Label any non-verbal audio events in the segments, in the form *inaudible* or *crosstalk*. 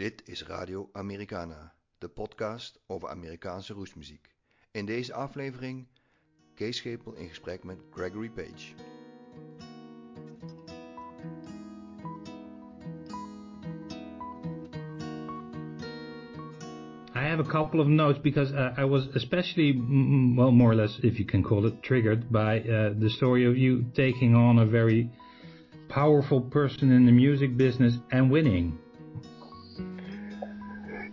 Dit is Radio Americana, de podcast over Amerikaanse rootsmuziek. In deze aflevering Kees Schepel in gesprek met Gregory Page. I have a couple of notes because uh, I was especially, well, more or less, if you can call it, triggered by uh, the story of you taking on a very powerful person in the music business and winning.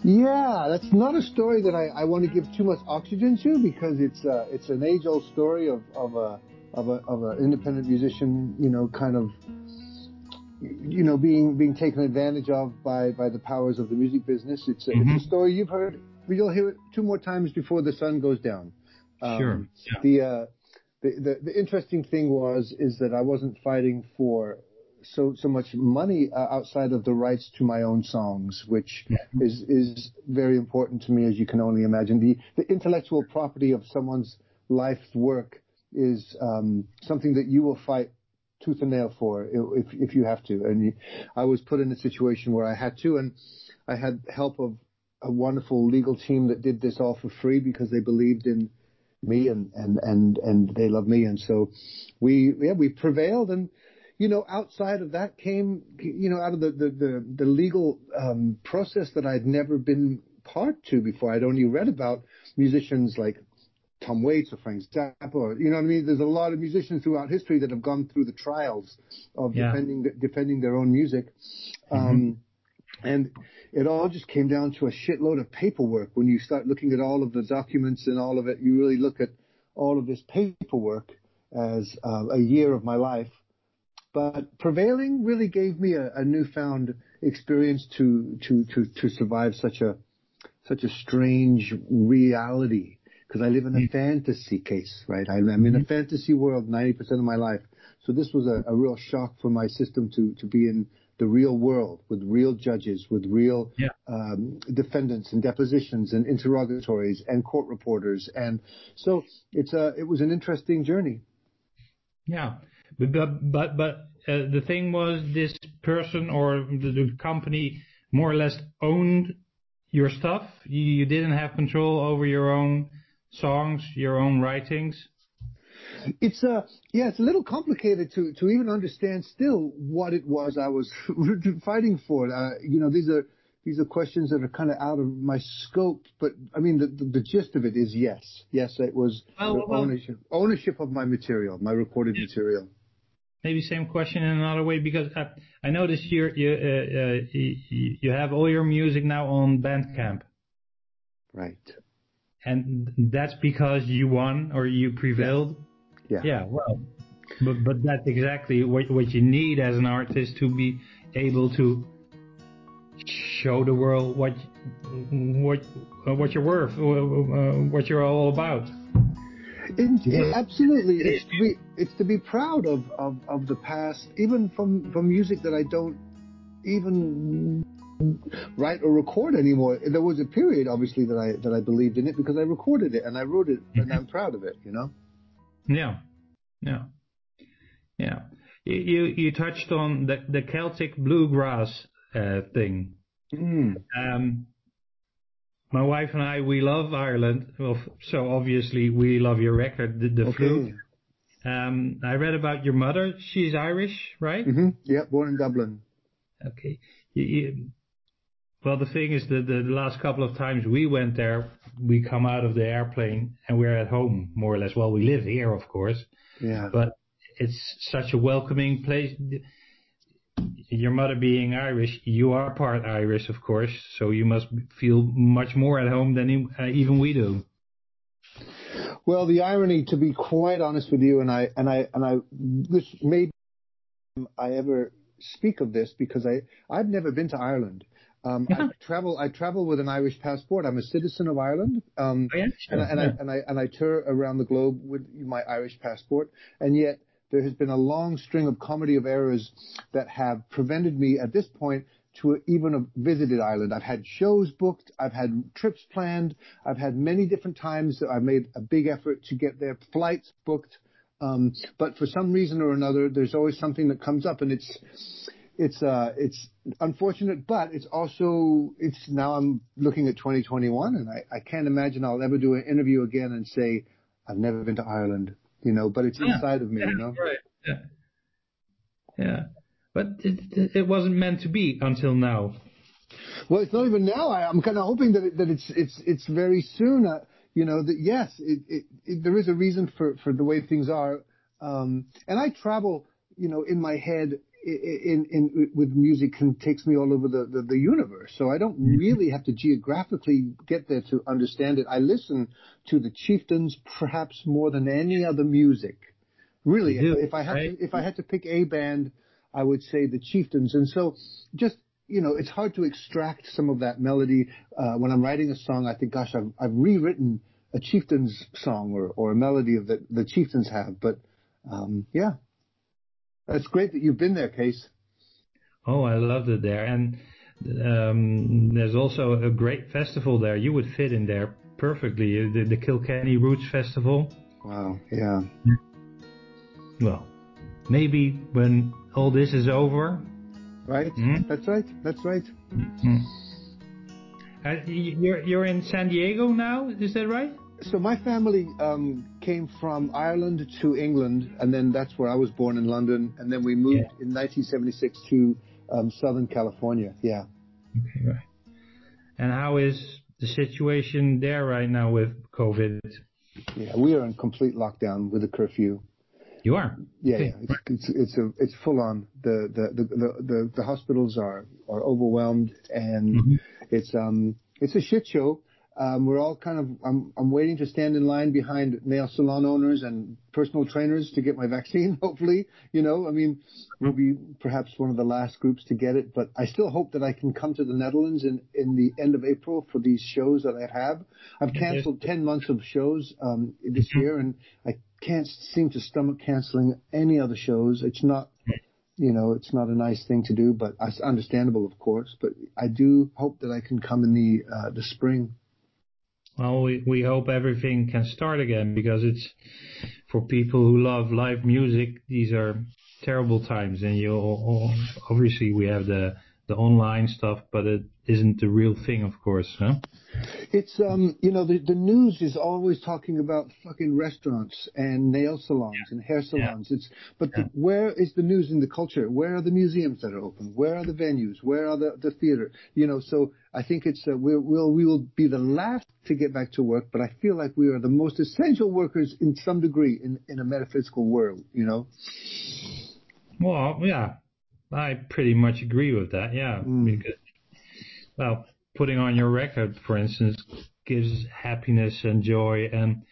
Yeah, that's not a story that I, I want to give too much oxygen to because it's uh, it's an age old story of of a of a of an independent musician, you know, kind of you know being being taken advantage of by by the powers of the music business. It's a, mm-hmm. it's a story you've heard. but You'll hear it two more times before the sun goes down. Um, sure. Yeah. The, uh, the the the interesting thing was is that I wasn't fighting for so so much money uh, outside of the rights to my own songs, which is is very important to me, as you can only imagine. The the intellectual property of someone's life's work is um, something that you will fight tooth and nail for if if you have to. And you, I was put in a situation where I had to, and I had help of a wonderful legal team that did this all for free because they believed in me and and and and they love me, and so we yeah we prevailed and you know, outside of that came, you know, out of the the the, the legal um, process that I'd never been part to before. I'd only read about musicians like Tom Waits or Frank Zappa, or, you know what I mean? There's a lot of musicians throughout history that have gone through the trials of yeah. defending defending their own music. Mm-hmm. Um, and it all just came down to a shitload of paperwork. When you start looking at all of the documents and all of it, you really look at all of this paperwork as uh, a year of my life but prevailing really gave me a, a newfound experience to, to, to, to survive such a, such a strange reality. Cause I live in a mm-hmm. fantasy case, right? I, am in a mm-hmm. fantasy world 90% of my life. So this was a, a real shock for my system to, to be in the real world with real judges, with real yeah. um, defendants and depositions and interrogatories and court reporters. And so it's a, it was an interesting journey. Yeah. But but but uh, the thing was, this person or the, the, company more or less owned your stuff. You, you didn't have control over your own songs, your own writings. It's uh yeah, it's a little complicated to to even understand still what it was I was *laughs* fighting for. Uh, you know, these are these are questions that are kind of out of my scope, but I mean the, gist of it is yes, yes, it was well, well, ownership ownership of my material, my recorded material maybe same question in another way because I, I noticed you you, uh, uh, you you have all your music now on Bandcamp. Right. And that's because you won or you prevailed. Yeah. Yeah. well, but but that's exactly what what you need as an artist to be able to show the world what what what you're worth, uh, what you're all about. Yeah. Absolutely, it's to be it's to be proud of, of, of the past, even from from music that I don't even write or record anymore. There was a period, obviously, that I that I believed in it because I recorded it and I wrote it, and I'm proud of it. You know. Yeah, yeah, yeah. You you touched on the the Celtic bluegrass uh, thing. Mm. Um, my wife and I, we love Ireland. Well, so obviously we love your record, The, the okay. Flute. Um, I read about your mother. She's Irish, right? Mm-hmm. Yeah, born in Dublin. Okay. You, you, well, the thing is that the, the last couple of times we went there, we come out of the airplane and we're at home, more or less. Well, we live here, of course. Yeah. But it's such a welcoming place your mother being Irish, you are part Irish, of course, so you must feel much more at home than uh, even we do. Well, the irony, to be quite honest with you, and I and I and I this maybe I ever speak of this because I I've never been to Ireland. Um, yeah. I travel. I travel with an Irish passport. I'm a citizen of Ireland, um, oh, yeah, sure. and, I, and, yeah. I, and I and I tour around the globe with my Irish passport. And yet, there has been a long string of comedy of errors that have prevented me at this point to even have visited Ireland. I've had shows booked. I've had trips planned. I've had many different times that I've made a big effort to get there, flights booked. Um, but for some reason or another, there's always something that comes up and it's, it's uh it's unfortunate, but it's also it's now I'm looking at 2021, and I I can't imagine I'll ever do an interview again and say I've never been to Ireland, you know. But it's Yeah. inside of me, Yeah, you know. Right. Yeah. Yeah. But it, it wasn't meant to be until now. Well, it's not even now. I, I'm kind of hoping that it, that it's it's it's very soon. Uh, you know that yes, it, it, it, there is a reason for for the way things are. Um, and I travel, you know, in my head in in with music and takes me all over the, the the universe. So I don't really have to geographically get there to understand it. I listen to the Chieftains perhaps more than any other music. Really, do, if, if I had right? to, if I had to pick a band, I would say the Chieftains. And so just, you know, it's hard to extract some of that melody. Uh, when I'm writing a song, I think, gosh, I've, I've rewritten a Chieftains song or, or a melody of that the Chieftains have. But, um, yeah, that's great that you've been there, Case. Oh, I loved it there. And um, there's also a great festival there. You would fit in there perfectly. The, the Kilkenny Roots Festival. Wow. Yeah. Well, maybe when all this is over. Right. Hmm? That's right. That's right. Mm. Uh, you're you're in San Diego now, is that right? So my family um, came from Ireland to England, and then that's where I was born in London, and then we moved Yeah. in 1976 to um, Southern California. Yeah. Okay, right. And how is the situation there right now with COVID? Yeah, we are in complete lockdown with a curfew. You are. Yeah, yeah. It's, it's it's a it's full on. The the the the, the, hospitals are are overwhelmed, and Mhm. it's um it's a shit show. Um, we're all kind of I'm I'm waiting to stand in line behind nail salon owners and personal trainers to get my *laughs* vaccine. Hopefully, you know, I mean, we'll be perhaps one of the last groups to get it, but I still hope that I can come to the Netherlands in in the end of April for these shows that I have. I've canceled ten months of shows um this year, and I can't seem to stomach canceling any other shows. It's not you know, it's not a nice thing to do, but it's understandable, of course. But I do hope that I can come in the uh, the spring. Well, we, we hope everything can start again because it's for people who love live music. These are terrible times, and you obviously we have the the online stuff, but it isn't the real thing, of course. Huh? It's um, you know, the the news is always talking about fucking restaurants and nail salons and hair salons. It's but the, where is the news in the culture? Where are the museums that are open? Where are the venues? Where are the the theater? You know, so I think it's uh, we will we will be the last to get back to work, but I feel like we are the most essential workers in some degree in in a metaphysical world. You know. Well, yeah, I pretty much agree with that. Yeah, Mm. because well, putting on your record, for instance, gives happiness and joy and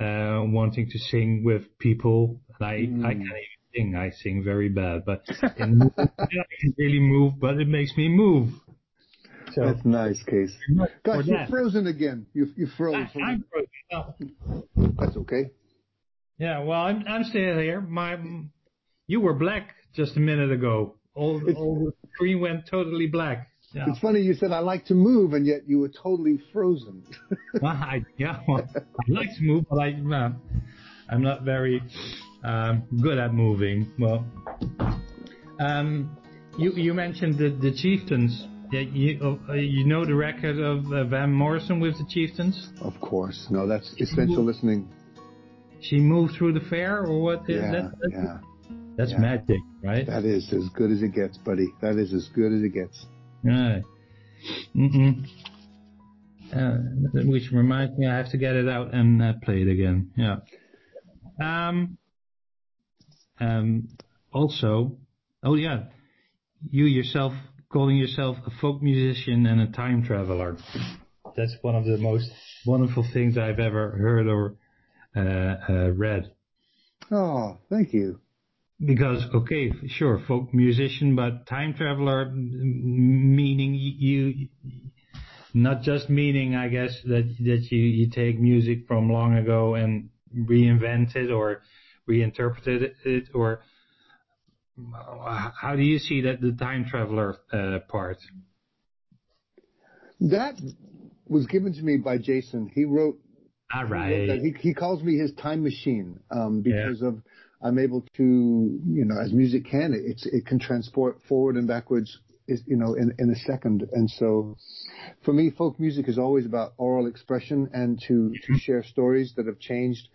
uh, wanting to sing with people. And I I Mm. can't even sing. I sing very bad, but *laughs* in I can really move. But it makes me move. So That's nice, Case. Gosh, you're that. frozen again. You you froze. I, I'm frozen. No. That's okay. Yeah, well, I'm I'm still here. My you were black just a minute ago. All, all the screen went totally black. Yeah. It's funny you said I like to move, and yet you were totally frozen. *laughs* I, yeah, well, I like to move, but I, uh, I'm not very um, good at moving. Well, um, you you mentioned the the chieftains. Yeah, you uh, you know the record of uh, Van Morrison with the chieftains. of course, no, that's essential listening. She moved through the fair, or what is Yeah, that? Yeah, that's yeah. magic, right? that is as good as it gets, buddy. That is as good as it gets. Yeah. Mm-mm. Uh, which reminds me, I have to get it out and uh, play it again. Yeah. Um. Um. Also, oh yeah, you yourself calling yourself a folk musician and a time traveler. That's one of the most wonderful things I've ever heard or uh, uh, read. Oh, thank you. Because okay, sure, folk musician, but time traveler, meaning you, not just meaning, I guess that that you you take music from long ago and reinvent it or reinterpret it, or how do you see that the time traveler uh, part? That was given to me by Jason. He wrote All He wrote that. He, he calls me his time machine um, because of I'm able to, you know, as music can, it's, it can transport forward and backwards, you know, in, in a second. And so for me, folk music is always about oral expression and to, to share stories that have changed.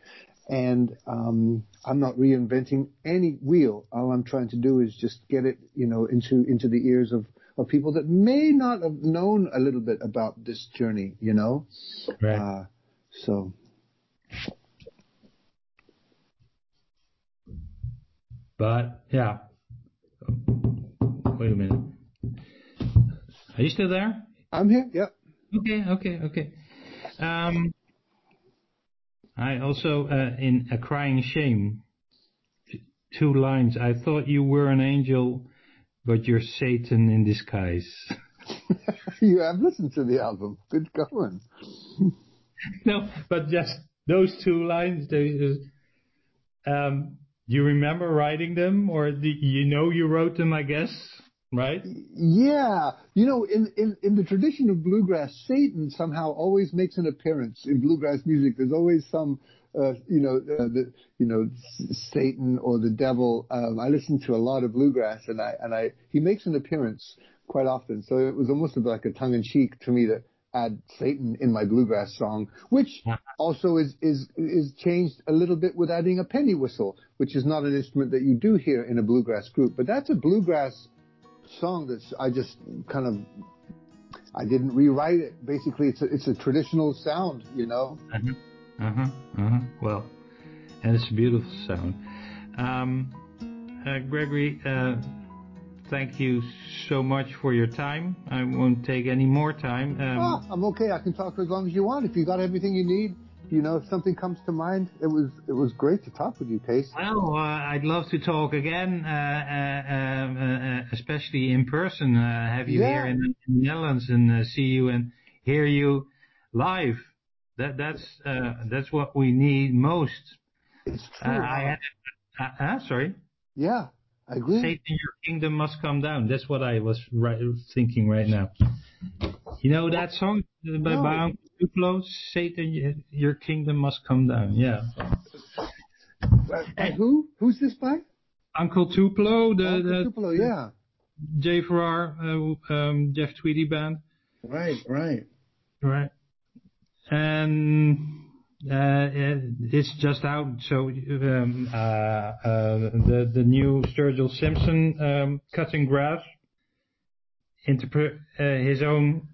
And, um, I'm not reinventing any wheel. All I'm trying to do is just get it, you know, into, into the ears of, of people that may not have known a little bit about this journey, you know? Right. Uh, so. But yeah. Wait a minute. Are you still there? I'm here. Yep. Okay, okay, okay. Um, I also, uh, in A Crying Shame, two lines. I thought you were an angel, but you're Satan in disguise. *laughs* you have listened to the album. Good going. *laughs* no, but just those two lines. They, um, you remember writing them, or do you know you wrote them? I guess, right? Yeah, you know, in in in the tradition of bluegrass, Satan somehow always makes an appearance in bluegrass music. There's always some. Uh, you know, uh, the, you know, Satan or the devil. Um, I listen to a lot of bluegrass, and I and I he makes an appearance quite often. So it was almost like a tongue in cheek to me to add Satan in my bluegrass song, which also is is is changed a little bit with adding a penny whistle, which is not an instrument that you do hear in a bluegrass group, but that's a bluegrass song that's I just kind of I didn't rewrite it. Basically, it's a it's a traditional sound, you know. Uh-huh. Uh-huh. Uh-huh. Well, and it's a beautiful sound. Um, uh, Gregory, uh, thank you so much for your time. I won't take any more time. Um, oh, I'm okay. I can talk for as long as you want. If you got everything you need, you know, if something comes to mind, it was it was great to talk with you, Case. Well, uh, I'd love to talk again, uh, uh, uh especially in person. Uh, have you Yeah. here in, the Netherlands and uh, see you and hear you live. That that's uh, that's what we need most. It's Uh, true. I had, uh, uh, sorry. yeah, I agree. Satan, your kingdom must come down. That's what I was right, thinking right now. You know that song by, No. by Uncle Tupelo? Satan, your kingdom must come down. Yeah. Uh, who? Who's this by? Uncle Tupelo, the, Uncle the Tupelo, yeah. Jay Farrar, uh, um, Jeff Tweedy band. Right, right. Right. And it's just out. So um, uh, uh, the the new Sturgill Simpson um, cutting grass interpret uh, his own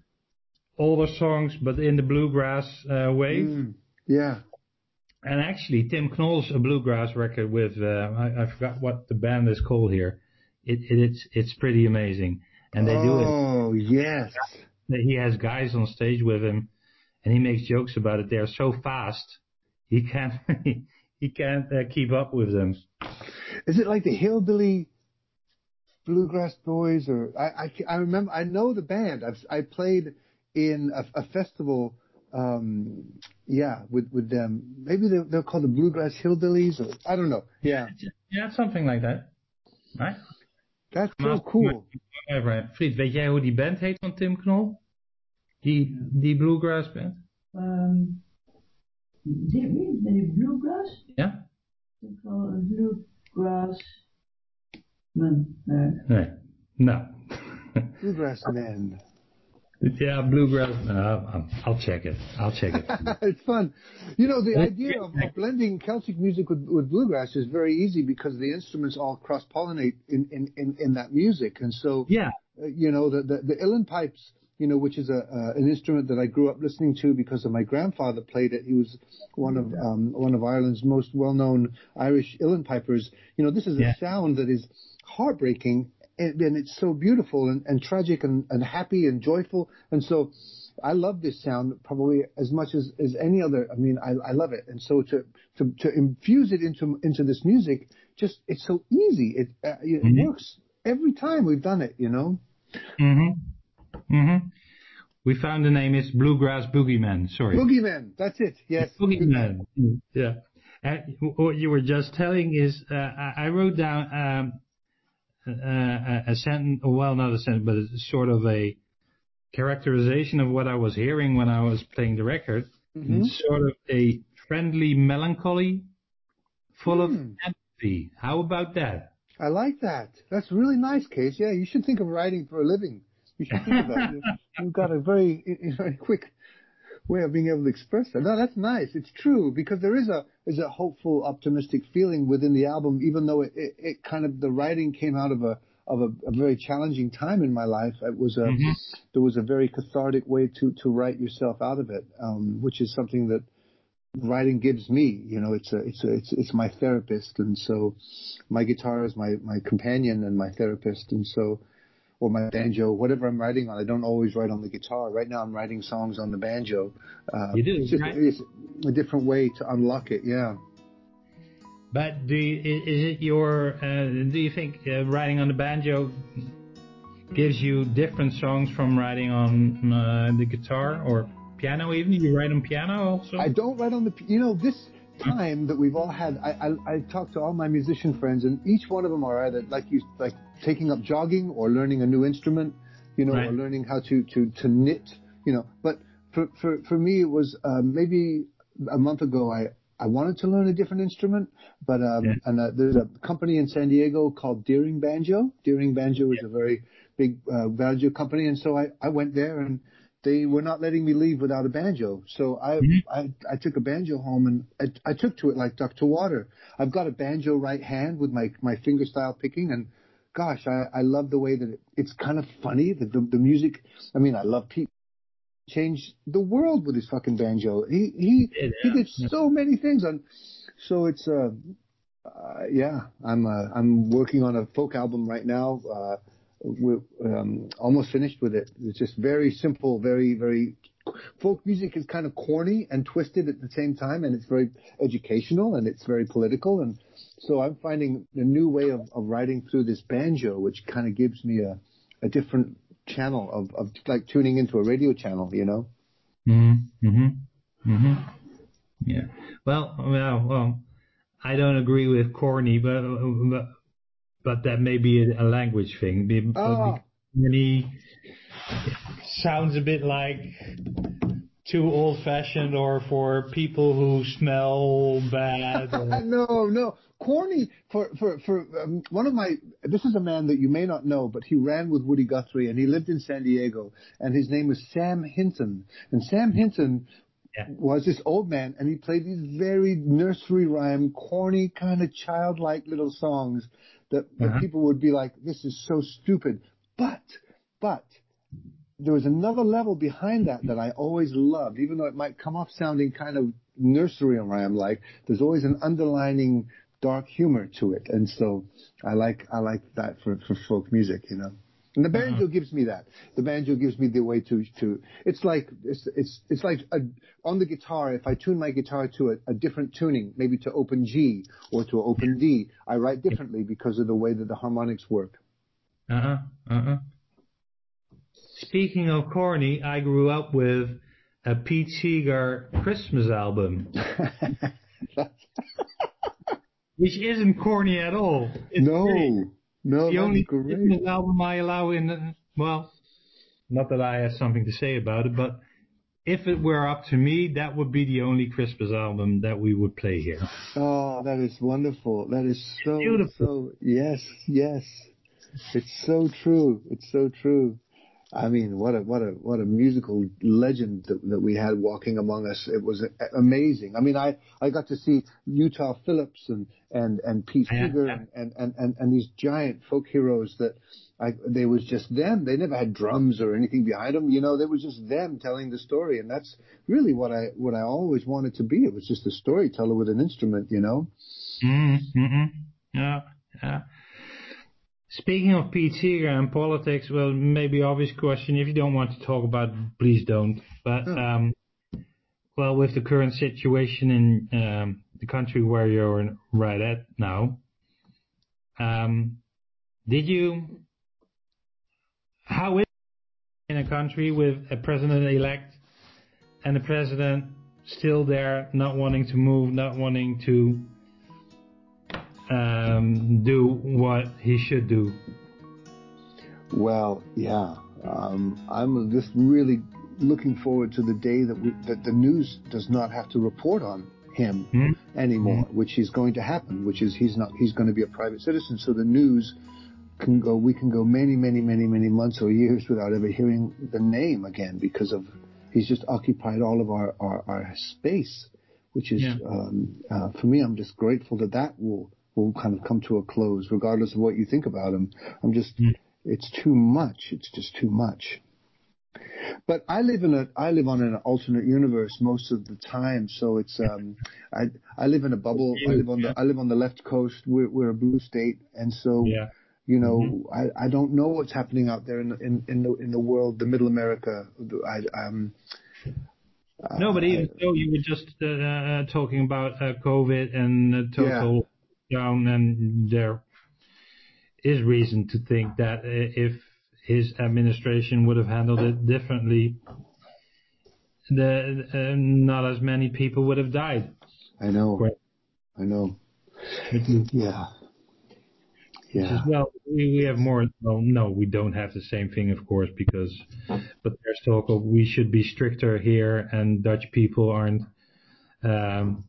older songs, but in the bluegrass uh, way. Mm, yeah. And actually, Tim Knol's a bluegrass record with uh, I, I forgot what the band is called here. It, it it's it's pretty amazing, and they do it Oh, yes. that he has guys on stage with him, and he makes jokes about it. They're so fast, he can't *laughs* he can't uh, keep up with them. Is it like the Hillbilly Bluegrass Boys or I, I, I remember I know the band. I've I played in a, a festival um yeah with with them. Maybe they're, they're called the Bluegrass Hillbillies or I don't know. Yeah. yeah, something like that. Right? That's so cool. Fried, weet jij hoe die band heet van Tim Knol? Die, die bluegrass band? Um, Jimmy, ben je bluegrass? Ja? Ik heb wel bluegrass. Man, nee. Nee. Nou. Bluegrass Man. yeah, bluegrass. Uh, I'll check it. I'll check it. *laughs* it's fun. You know, the idea of, of blending Celtic music with, with bluegrass is very easy because the instruments all cross pollinate in, in, in, in that music. And so, yeah. uh, you know, the, the, the uilleann pipes, you know, which is a, uh, an instrument that I grew up listening to because of my grandfather played it. He was one of, um, one of Ireland's most well-known Irish uilleann pipers. You know, this is a sound that is heartbreaking and, and it's so beautiful and, and tragic and, and happy and joyful. And so I love this sound probably as much as, as any other. I mean, I, I love it. And so to, to, to infuse it into, into this music, just, it's so easy. It, uh, it Mhm. works every time we've done it, you know? Mm-hmm. Mm-hmm. We found the name. It's Bluegrass Boogeyman. Sorry. Boogeyman. That's it. Yes. Boogeyman. Yeah. And what you were just telling is, uh, I wrote down um, a, a sentence, well, not a sentence, but it's sort of a characterization of what I was hearing when I was playing the record. Mhm. It's sort of a friendly melancholy, full Hmm. of empathy. How about that? I like that. That's really nice, Case. Yeah, you should think of writing for a living. You should think of that. *laughs* You've got a very, very quick way of being able to express that. No, that's nice. It's true because there is a is a hopeful, optimistic feeling within the album, even though it, it, it kind of the writing came out of a of a, a, very challenging time in my life. It was a mm-hmm. there was a very cathartic way to to write yourself out of it, um, which is something that writing gives me. You know, it's a it's a it's it's my therapist, and so my guitar is my my companion and my therapist, and so or my banjo, whatever I'm writing on. I don't always write on the guitar. Right now, I'm writing songs on the banjo. Uh, you do, it's, just, right? it's a different way to unlock it. Yeah. But do you, is it your? Uh, do you think uh, writing on the banjo gives you different songs from writing on uh, the guitar or piano? Even you write on piano also? I don't write on the. You know this time that we've all had. I I, I talk to all my musician friends, and each one of them are either like you like taking up jogging or learning a new instrument, you know, right. or learning how to to to knit, you know. But for for for me, it was uh, maybe a month ago. I I wanted to learn a different instrument, but um, yeah. and uh, there's a company in San Diego called Deering Banjo. Deering Banjo is yeah. a very big uh, banjo company, and so I I went there and they were not letting me leave without a banjo. So I mm-hmm. I, I took a banjo home and I, I took to it like duck to water. I've got a banjo right hand with my my finger style picking, and gosh, I I love the way that it, it's kind of funny that the the music. I mean, I love Pete changed the world with his fucking banjo. He he yeah. he did so many things and so it's uh, uh yeah, I'm uh, I'm working on a folk album right now. Uh we're um, almost finished with it. It's just very simple, very very folk music is kind of corny and twisted at the same time and it's very educational and it's very political and so I'm finding a new way of, of writing through this banjo which kind of gives me a a different channel of, of like tuning into a radio channel, you know? Mm-hmm. Mm-hmm. mm-hmm. Yeah. Well, well, well, I don't agree with corny, but, but, but that may be a, a language thing. Oh. Corny sounds a bit like too old fashioned or for people who smell bad. Or... *laughs* no, no corny for for for um, one of my. This is a man that you may not know, but he ran with Woody Guthrie and he lived in San Diego, and his name was Sam Hinton. And Sam Hinton yeah. was this old man, and he played these very nursery rhyme, corny kind of childlike little songs that, that uh-huh. people would be like, "This is so stupid," but but there was another level behind that that I always loved, even though it might come off sounding kind of nursery rhyme like. There's always an underlining dark humor to it, and so I like I like that for for folk music, you know. And the banjo uh-huh. gives me that. The banjo gives me the way to to. It's like it's it's it's like a, on the guitar. If I tune my guitar to a, a, different tuning, maybe to open G or to open D, I write differently because of the way that the harmonics work. Uh huh. Uh huh. Speaking of corny, I grew up with a Pete Seeger Christmas album. *laughs* *laughs* which isn't corny at all. It's no, great. no, the only great. album I allow in. The, well, not that I have something to say about it, but if it were up to me, that would be the only Christmas album that we would play here. Oh, that is wonderful. That is so beautiful. So, yes, yes. It's so true. It's so true. I mean, what a what a what a musical legend that, that we had walking among us. It was amazing. I mean, I I got to see Utah Phillips and and and Pete Seeger yeah. And, and and and these giant folk heroes that I they was just them. They never had drums or anything behind them. You know, they was just them telling the story, and that's really what I what I always wanted to be. It was just a storyteller with an instrument. You know. Mm-hmm. Yeah. Yeah. Speaking of Pete Seeger and politics, well, maybe obvious question. If you don't want to talk about, it, please don't. But hmm. um, well, with the current situation in um, the country where you're right at now, um, did you? How is it in a country with a president-elect and the president still there, not wanting to move, not wanting to um, do what he should do? Well, yeah. Um, I'm just really looking forward to the day that we, that the news does not have to report on him Hmm? anymore, which is going to happen, which is he's not, he's going to be a private citizen. So the news can go, we can go many, many, many, many months or years without ever hearing the name again because of, he's just occupied all of our, our, our space, which is, Yeah. um, uh, for me, I'm just grateful that that will, will kind of come to a close regardless of what you think about him. I'm just, Mm. it's too much. It's just too much. But I live in a I live on an alternate universe most of the time, so it's um I I live in a bubble. I live on the I live on the left coast. We're we're a blue state, and so Yeah. you know I I don't know what's happening out there in in in the in the world, the Middle America. I um No, but I- even so, you were just uh, uh, talking about uh, COVID and uh, total down, and there is reason to think that if his administration would have handled it differently, the uh, not as many people would have died. I know Right. I know yeah yeah well, we, we have more. Well, no, we don't have the same thing, of course, because but there's talk of we should be stricter here, and Dutch people aren't. Um,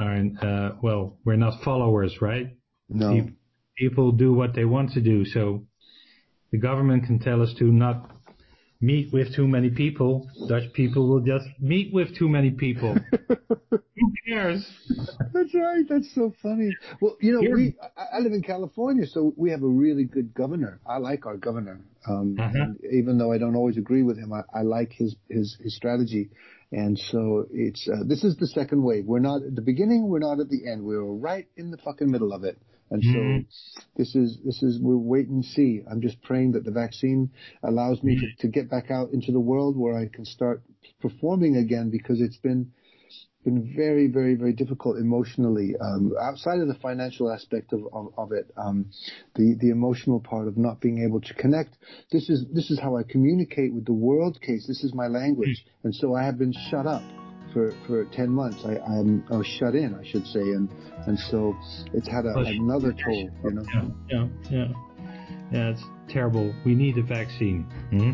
aren't uh, well, we're not followers, right? no People, people do what they want to do, so the government can tell us to not meet with too many people. Dutch people will just meet with too many people. *laughs* Who cares? That's right. That's so funny. Well, you know, Here- we I, I live in California, so we have a really good governor. I like our governor, um, Uh-huh. and even though I don't always agree with him. I, I like his his his strategy, and so it's uh, this is the second wave. We're not at the beginning. We're not at the end. We're right in the fucking middle of it. And Mhm. so this is this is we'll wait and see. I'm just praying that the vaccine allows me to, to get back out into the world where I can start performing again because it's been been very, very, very difficult emotionally. Um, outside of the financial aspect of, of, of it, um, the the emotional part of not being able to connect. This is this is how I communicate with the world. Case this is my language, and so I have been shut up for, for ten months. I I'm I was shut in, I should say, and and so it's had a, another toll. You know. Yeah, yeah, yeah. Yeah, it's terrible. We need a vaccine, hmm?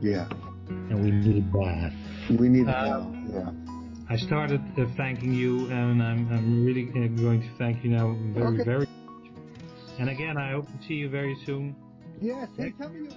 Yeah. and we need it bad. We need it Uh, now. Yeah. I started uh, thanking you, and I'm, I'm really uh, going to thank you now very, Okay. very. And again, I hope to see you very soon. Yes. Hey, tell me.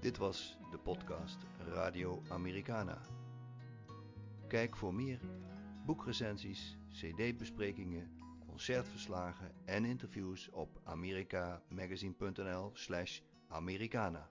Dit was de podcast Radio Americana. Kijk voor meer boekrecensies, cd-besprekingen, concertverslagen en interviews op americamagazine.nl slash americana.